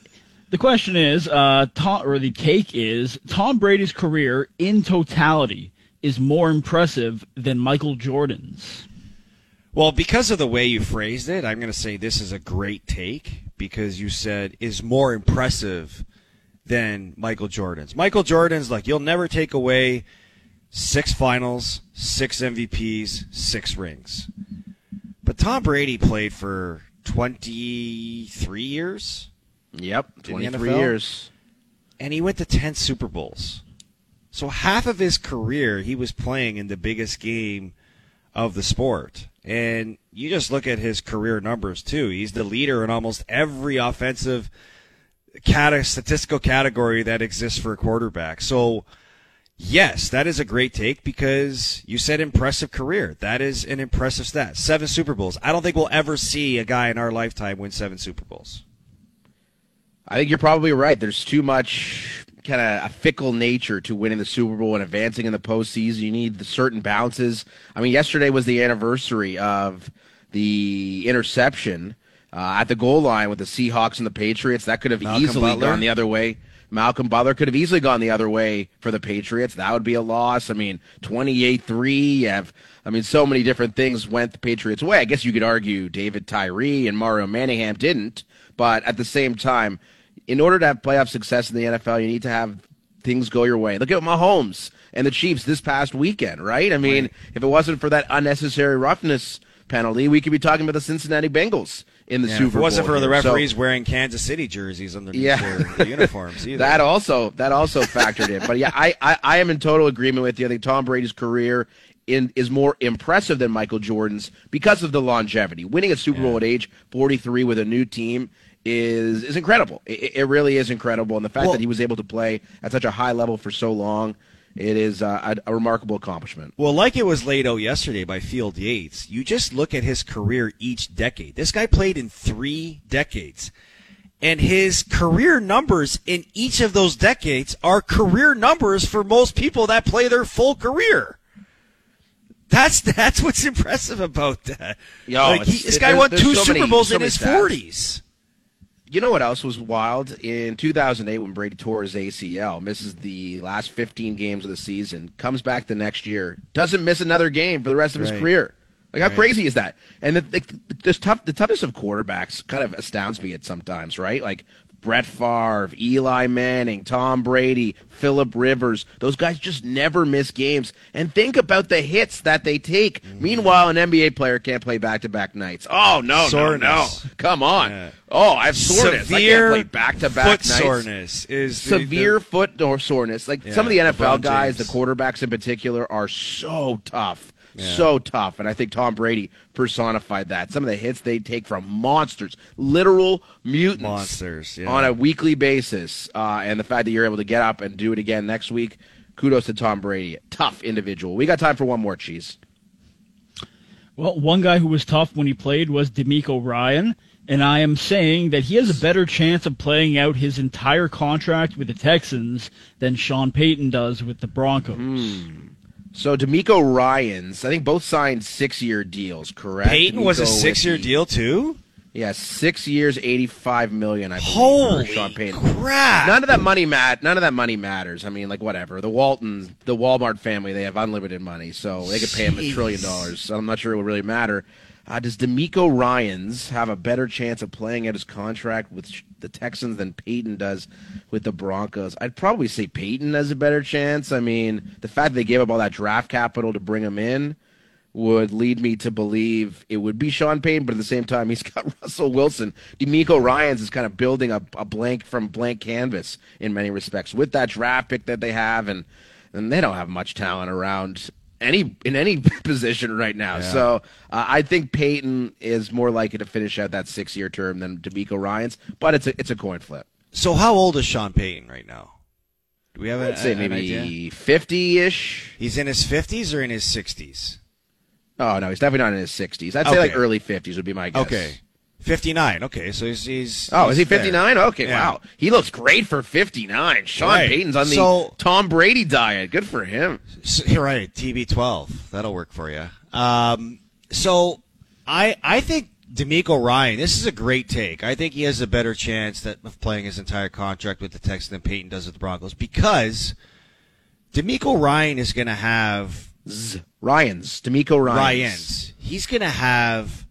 [SPEAKER 3] the question is, uh, Tom, or the take is, Tom Brady's career in totality is more impressive than Michael Jordan's.
[SPEAKER 2] Well, because of the way you phrased it, I'm going to say this is a great take because you said is more impressive than Michael Jordan's. Michael Jordan's like you'll never take away six finals, six MVPs, six rings. But Tom Brady played for 23 years.
[SPEAKER 1] Yep, 23 years.
[SPEAKER 2] And he went to 10 Super Bowls. So half of his career he was playing in the biggest game of the sport. And you just look at his career numbers too. He's the leader in almost every offensive statistical category that exists for a quarterback. So Yes, that is a great take because you said impressive career. That is an impressive stat. Seven Super Bowls. I don't think we'll ever see a guy in our lifetime win seven Super Bowls.
[SPEAKER 1] I think you're probably right. There's too much kind of a fickle nature to winning the Super Bowl and advancing in the postseason. You need the certain bounces. I mean, yesterday was the anniversary of the interception uh, at the goal line with the Seahawks and the Patriots. That could have
[SPEAKER 2] Malcolm
[SPEAKER 1] easily
[SPEAKER 2] Butler.
[SPEAKER 1] gone the other way. Malcolm Butler could have easily gone the other way for the Patriots. That would be a loss. I mean, 28-3, you have I mean, so many different things went the Patriots' way. I guess you could argue David Tyree and Mario Manningham didn't, but at the same time, in order to have playoff success in the NFL, you need to have things go your way. Look at Mahomes and the Chiefs this past weekend, right? I mean, right. if it wasn't for that unnecessary roughness penalty, we could be talking about the Cincinnati Bengals in the
[SPEAKER 2] yeah,
[SPEAKER 1] Super Bowl.
[SPEAKER 2] It wasn't for
[SPEAKER 1] here.
[SPEAKER 2] the referees so, wearing Kansas City jerseys underneath yeah. their uniforms either.
[SPEAKER 1] that also that also factored in. But yeah, I, I, I am in total agreement with you. I think Tom Brady's career in, is more impressive than Michael Jordan's because of the longevity. Winning a Super yeah. Bowl at age 43 with a new team is is incredible. It, it really is incredible, and the fact well, that he was able to play at such a high level for so long. It is uh, a, a, remarkable accomplishment.
[SPEAKER 2] Well, like it was laid out yesterday by Field Yates, you just look at his career each decade. This guy played in three decades. And his career numbers in each of those decades are career numbers for most people that play their full career. That's that's what's impressive about that. Yo, like he, this guy won two so Super many, Bowls so in his forties.
[SPEAKER 1] You know what else was wild? In 2008, when Brady tore his ACL, misses the last 15 games of the season, comes back the next year, doesn't miss another game for the rest of right. his career. Like how right. crazy is that? And the, the, the, tough, the toughness of quarterbacks kind of astounds me at sometimes, right? Like Brett Favre, Eli Manning, Tom Brady, Philip Rivers. Those guys just never miss games. And think about the hits that they take. Mm-hmm. Meanwhile, an NBA player can't play back to back nights. Oh no, soreness. no, no! Come on. Yeah. Oh, I have soreness. Severe I can't play back to back nights.
[SPEAKER 2] soreness is
[SPEAKER 1] severe the, the, foot or soreness. Like yeah, some of the NFL guys, the quarterbacks in particular, are so tough. Yeah. So tough. And I think Tom Brady personified that. Some of the hits they take from monsters, literal mutants.
[SPEAKER 2] Monsters, yeah.
[SPEAKER 1] On a weekly basis. Uh, and the fact that you're able to get up and do it again next week, kudos to Tom Brady. Tough individual. We got time for one more, Cheese.
[SPEAKER 3] Well, one guy who was tough when he played was DeMeco Ryan. And I am saying that he has a better chance of playing out his entire contract with the Texans than Sean Payton does with the Broncos.
[SPEAKER 1] Mm. So DeMeco Ryans, I think both signed six-year deals, correct?
[SPEAKER 2] Payton DeMeco was a six-year deal too.
[SPEAKER 1] Yeah, six years, eighty-five million. I believe.
[SPEAKER 2] Holy
[SPEAKER 1] Sean Payton.
[SPEAKER 2] crap!
[SPEAKER 1] None of that money mat. None of that money matters. I mean, like whatever. The Walton, the Walmart family, they have unlimited money, so they could pay him a trillion dollars. So I'm not sure it would really matter. Uh, does DeMeco Ryans have a better chance of playing out his contract with the Texans than Payton does with the Broncos? I'd probably say Payton has a better chance. I mean, the fact that they gave up all that draft capital to bring him in would lead me to believe it would be Sean Payton, but at the same time, he's got Russell Wilson. DeMeco Ryans is kind of building a, a blank from blank canvas in many respects with that draft pick that they have, and and they don't have much talent around any in any position right now. Yeah. So uh, I think Payton is more likely to finish out that six year term than DeMeco Ryans, but it's a it's a coin flip.
[SPEAKER 2] So how old is Sean Payton right now? Do we have
[SPEAKER 1] I'd
[SPEAKER 2] a,
[SPEAKER 1] say maybe fifty ish?
[SPEAKER 2] He's in his fifties or in his sixties?
[SPEAKER 1] Oh no, he's definitely not in his sixties. I'd say like early fifties would be my guess.
[SPEAKER 2] Okay. 59. Okay, so he's. he's
[SPEAKER 1] oh, is he 59? Okay, yeah. wow. He looks great for 59. Sean right. Payton's on the so, Tom Brady diet. Good for him.
[SPEAKER 2] So, you're right. TB12. That'll work for you. Um, so I I think DeMeco Ryan, this is a great take. I think he has a better chance that, of playing his entire contract with the Texans than Payton does with the Broncos because DeMeco Ryan is going to have.
[SPEAKER 1] Z- Ryans. DeMeco Ryans.
[SPEAKER 2] Ryans. He's going to have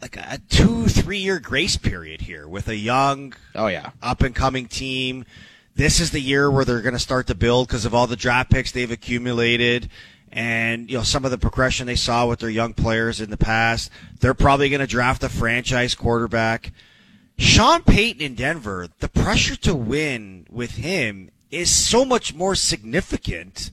[SPEAKER 2] like a two three year grace period here with a young
[SPEAKER 1] oh yeah.
[SPEAKER 2] up and coming team. This is the year where they're going to start to build because of all the draft picks they've accumulated and you know some of the progression they saw with their young players in the past. They're probably going to draft a franchise quarterback. Sean payton in denver the pressure to win with him is so much more significant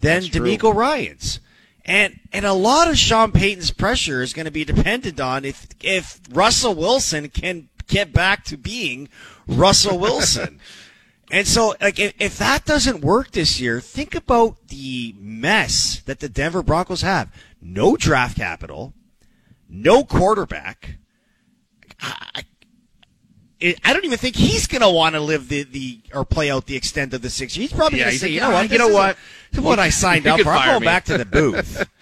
[SPEAKER 2] than DeMeco Ryans. And and a lot of Sean Payton's pressure is going to be dependent on if if Russell Wilson can get back to being Russell Wilson. and so like if, if that doesn't work this year, think about the mess that the Denver Broncos have. No draft capital, no quarterback. I, I don't even think he's going to want to live the, the or play out the extent of the six years. He's probably yeah, going to say, you know what,
[SPEAKER 1] you know what,
[SPEAKER 2] what I signed up for. I'm going back to the booth.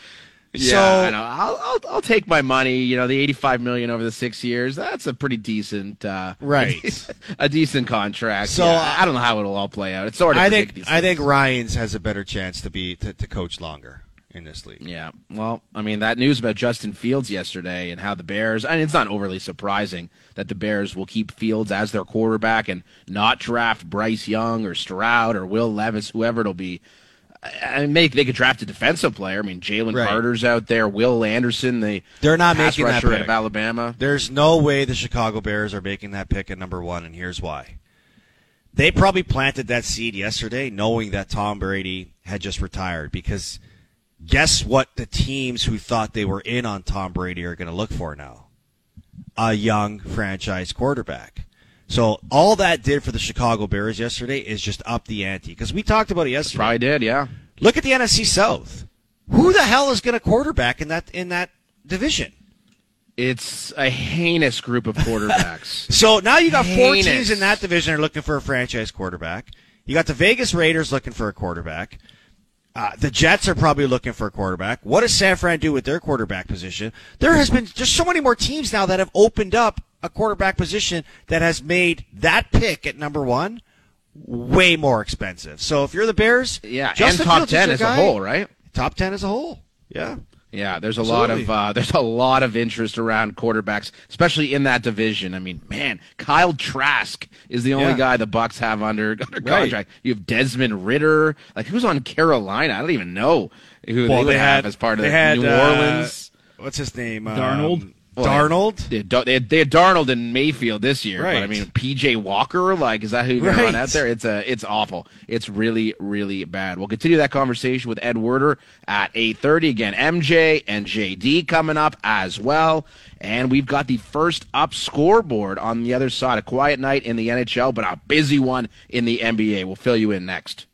[SPEAKER 1] Yeah,
[SPEAKER 2] So-
[SPEAKER 1] I know. I'll, I'll I'll take my money. You know, the eighty-five million over the six years. That's a pretty decent, uh,
[SPEAKER 2] Right.
[SPEAKER 1] A decent contract.
[SPEAKER 2] So,
[SPEAKER 1] So
[SPEAKER 2] uh,
[SPEAKER 1] I don't know how it'll all play out. It's sort of.
[SPEAKER 2] I think I think Ryans has a better chance to be to, to coach longer in this league.
[SPEAKER 1] Yeah. Well, I mean, that news about Justin Fields yesterday and how the Bears, and it's not overly surprising that the Bears will keep Fields as their quarterback and not draft Bryce Young or Stroud or Will Levis, whoever it'll be. I mean, they, they could draft a defensive player. I mean, Jalen
[SPEAKER 2] Right.
[SPEAKER 1] Carter's out there, Will Anderson, the
[SPEAKER 2] They're not
[SPEAKER 1] pass
[SPEAKER 2] making that
[SPEAKER 1] rusher out
[SPEAKER 2] pick.
[SPEAKER 1] of Alabama.
[SPEAKER 2] There's no way the Chicago Bears are making that pick at number one, and here's why. They probably planted that seed yesterday knowing that Tom Brady had just retired because guess what the teams who thought they were in on Tom Brady are going to look for now? A young franchise quarterback. So all that did for the Chicago Bears yesterday is just up the ante because we talked about it yesterday.
[SPEAKER 1] Probably did, yeah.
[SPEAKER 2] Look at the NFC South. Who the hell is going to quarterback in that in that division?
[SPEAKER 1] It's a heinous group of quarterbacks.
[SPEAKER 2] So now you got four
[SPEAKER 1] Heinous.
[SPEAKER 2] teams in that division are looking for a franchise quarterback. You got the Vegas Raiders looking for a quarterback. Uh, the Jets are probably looking for a quarterback. What does San Fran do with their quarterback position? There has been just so many more teams now that have opened up a quarterback position that has made that pick at number one way more expensive. So if you're the Bears,
[SPEAKER 1] yeah,
[SPEAKER 2] Justin
[SPEAKER 1] and top
[SPEAKER 2] Fields is
[SPEAKER 1] ten as
[SPEAKER 2] guy.
[SPEAKER 1] a whole, right?
[SPEAKER 2] top ten as a whole. Yeah.
[SPEAKER 1] Yeah, there's a lot of uh, there's a lot of interest around quarterbacks, especially in that division. I mean, man, Kyle Trask is the only
[SPEAKER 2] Yeah.
[SPEAKER 1] guy the Bucs have under under
[SPEAKER 2] Right.
[SPEAKER 1] contract. You have Desmond Ridder, like who's on Carolina? I don't even know who
[SPEAKER 2] Well,
[SPEAKER 1] they would
[SPEAKER 2] they
[SPEAKER 1] have as part of
[SPEAKER 2] they
[SPEAKER 1] the
[SPEAKER 2] had,
[SPEAKER 1] New
[SPEAKER 2] uh,
[SPEAKER 1] Orleans.
[SPEAKER 2] What's his name?
[SPEAKER 3] Darnold?
[SPEAKER 2] Um,
[SPEAKER 1] Well,
[SPEAKER 2] Darnold.
[SPEAKER 1] They had, they, had, they had Darnold and Mayfield this year, but I mean PJ Walker, like is that who you're run out there? It's a it's awful. It's really really bad. We'll continue that conversation with Ed Werder at 8:30 again. MJ and JD coming up as well, and we've got the first up scoreboard on the other side. A quiet night in the NHL, but a busy one in the NBA. We'll fill you in next.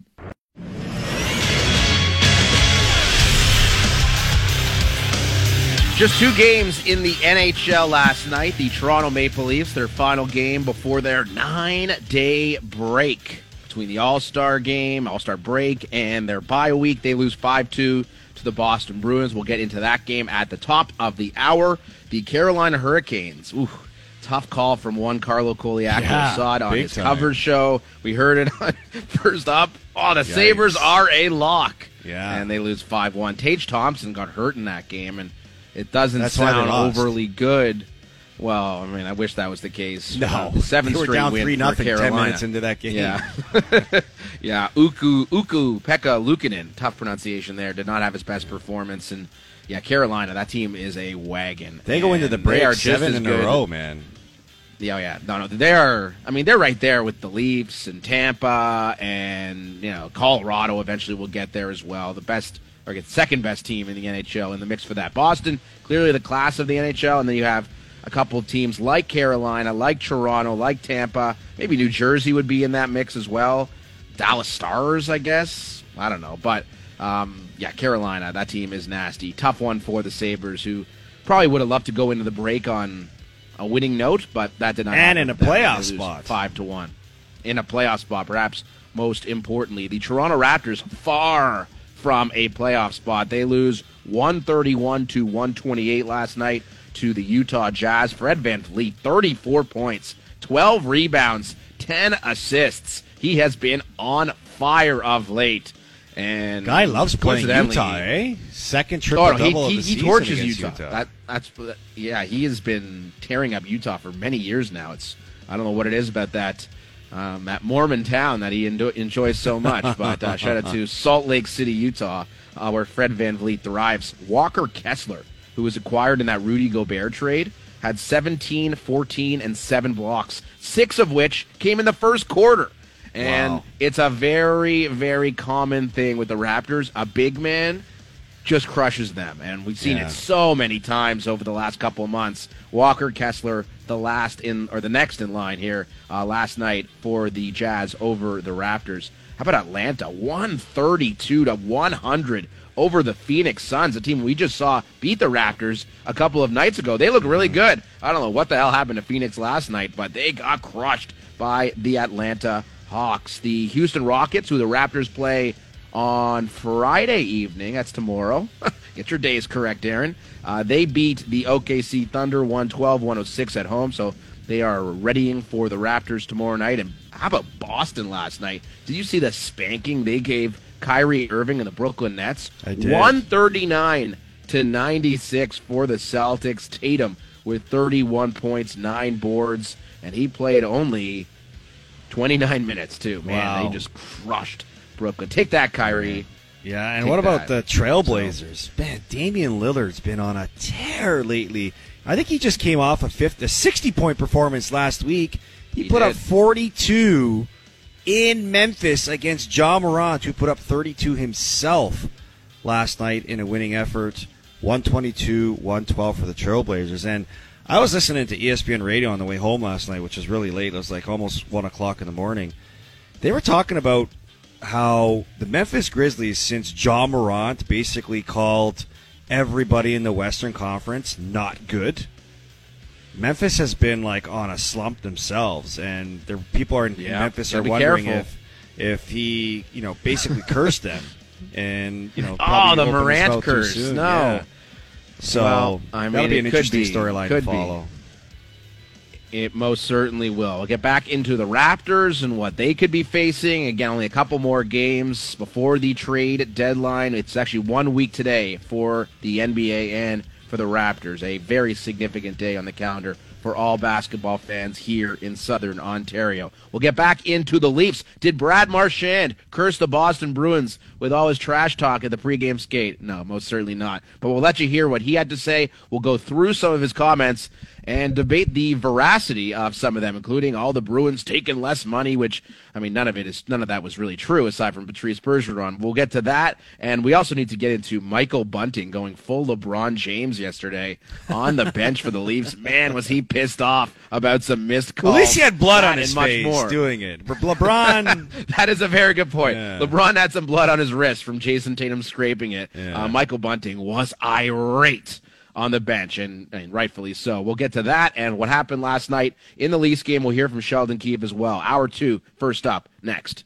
[SPEAKER 1] Just two games in the NHL last night. The Toronto Maple Leafs, their final game before their nine day break between the All Star game, All Star break, and their bye week. They lose 5 2 to the Boston Bruins. We'll get into that game at the top of the hour. The Carolina Hurricanes. Ooh, tough call from one Carlo Coliaco.
[SPEAKER 2] Yeah,
[SPEAKER 1] saw it on his
[SPEAKER 2] time.
[SPEAKER 1] cover show. We heard it on first up. Oh, the Sabres are a lock.
[SPEAKER 2] Yeah.
[SPEAKER 1] And they lose 5 1. Tage Thompson got hurt in that game, and it doesn't
[SPEAKER 2] That's why they
[SPEAKER 1] sound
[SPEAKER 2] lost.
[SPEAKER 1] overly good. Well, I mean, I wish that was the case.
[SPEAKER 2] No,
[SPEAKER 1] Uh, the seventh
[SPEAKER 2] they were
[SPEAKER 1] straight
[SPEAKER 2] down
[SPEAKER 1] win
[SPEAKER 2] 3
[SPEAKER 1] for
[SPEAKER 2] nothing ten
[SPEAKER 1] Carolina.
[SPEAKER 2] minutes into that game.
[SPEAKER 1] Yeah, yeah. Uku Ukko-Pekka Luukkonen, tough pronunciation there. Did not have his best performance, and yeah, Carolina. That team is a wagon.
[SPEAKER 2] They go into the break
[SPEAKER 1] are
[SPEAKER 2] seven in
[SPEAKER 1] good.
[SPEAKER 2] a row, man.
[SPEAKER 1] Yeah, oh, yeah. No, no. They are. I mean, they're right there with the Leafs and Tampa, and you know, Colorado. Eventually, will get there as well. The best or get second best team in the NHL in the mix for that. Boston, clearly the class of the NHL, and then you have a couple of teams like Carolina, like Toronto, like Tampa. Maybe New Jersey would be in that mix as well. Dallas Stars, I guess. I don't know, but um, yeah, Carolina. That team is nasty. Tough one for the Sabres, who probably would have loved to go into the break on a winning note, but that did not. Happen.
[SPEAKER 2] And
[SPEAKER 1] happen
[SPEAKER 2] in a playoff spot.
[SPEAKER 1] five to one, in a playoff spot. Perhaps most importantly, the Toronto Raptors far from a playoff spot. They lose one thirty one to one twenty eight last night to the Utah Jazz. Fred VanVleet, thirty four points, twelve rebounds, ten assists. He has been on fire of late. And
[SPEAKER 2] Guy loves playing Utah, eh? Second triple
[SPEAKER 1] Oh, no, he,
[SPEAKER 2] double of the
[SPEAKER 1] he
[SPEAKER 2] season
[SPEAKER 1] torches
[SPEAKER 2] against
[SPEAKER 1] Utah. That, that's yeah. He has been tearing up Utah for many years now. It's I don't know what it is about that um, that Mormon town that he endo- enjoys so much. But uh, shout out to Salt Lake City, Utah, uh, where Fred VanVleet thrives. Walker Kessler, who was acquired in that Rudy Gobert trade, had 17, 14, and seven blocks, six of which came in the first quarter. And
[SPEAKER 2] Wow.
[SPEAKER 1] it's a very, very common thing with the Raptors. A big man just crushes them. And we've seen
[SPEAKER 2] Yeah.
[SPEAKER 1] it so many times over the last couple of months. Walker Kessler, the last in or the next in line here uh, last night for the Jazz over the Raptors. How about Atlanta? 132 to 100 over the Phoenix Suns, a team we just saw beat the Raptors a couple of nights ago. They look really good. I don't know what the hell happened to Phoenix last night, but they got crushed by the Atlanta Hawks. The Houston Rockets, who the Raptors play on Friday evening. That's tomorrow. Get your days correct, Aaron. Uh, they beat the OKC Thunder 112 106 at home, so they are readying for the Raptors tomorrow night. And how about Boston last night? Did you see the spanking they gave Kyrie Irving and the Brooklyn Nets?
[SPEAKER 2] I did.
[SPEAKER 1] 139 to 96 for the Celtics. Tatum with 31 points, nine boards, and he played only 29 minutes too. Man,
[SPEAKER 2] Wow.
[SPEAKER 1] they just crushed Brooklyn. Take that, Kyrie.
[SPEAKER 2] Yeah, and
[SPEAKER 1] Take
[SPEAKER 2] what about
[SPEAKER 1] that.
[SPEAKER 2] the Trailblazers? Man, Damian Lillard's been on a tear lately. I think he just came off a fifth, a sixty-point performance last week. He,
[SPEAKER 1] He
[SPEAKER 2] put up forty-two in Memphis against John Morant, who put up thirty-two himself last night in a winning effort. 122, 112 for the Trailblazers. And I was listening to ESPN radio on the way home last night, which was really late. It was like almost 1 o'clock in the morning. They were talking about how the Memphis Grizzlies, since John Morant basically called everybody in the Western Conference not good, Memphis has been like on a slump themselves, and their people are in
[SPEAKER 1] Yeah,
[SPEAKER 2] Memphis are wondering
[SPEAKER 1] careful.
[SPEAKER 2] if if he you know basically cursed them, and you know
[SPEAKER 1] Oh, the Morant curse. No.
[SPEAKER 2] Yeah. So
[SPEAKER 1] Well, I mean,
[SPEAKER 2] that'll be an interesting storyline to
[SPEAKER 1] be. It most certainly will. We'll get back into the Raptors and what they could be facing. Again, only a couple more games before the trade deadline. It's actually one week today for the NBA and for the Raptors. A very significant day on the calendar for all basketball fans here in Southern Ontario. We'll get back into the Leafs. Did Brad Marchand curse the Boston Bruins with all his trash talk at the pregame skate? No, most certainly not. But we'll let you hear what he had to say. We'll go through some of his comments and debate the veracity of some of them, including all the Bruins taking less money, which I mean, none of it is none of that was really true aside from Patrice Bergeron. We'll get to that, and we also need to get into Michael Bunting going full LeBron James yesterday on the bench for the Leafs. Man, was he pissed off about some missed calls.
[SPEAKER 2] Well, at least he had blood on his face
[SPEAKER 1] more.
[SPEAKER 2] doing it. LeBron,
[SPEAKER 1] That is a very good point.
[SPEAKER 2] Yeah.
[SPEAKER 1] LeBron had some blood on his wrist from Jayson Tatum scraping it.
[SPEAKER 2] Yeah.
[SPEAKER 1] Uh, Michael Bunting was irate on the bench, and, and rightfully so. We'll get to that and what happened last night in the Leafs game. We'll hear from Sheldon Keefe as well. Hour two, first up, next.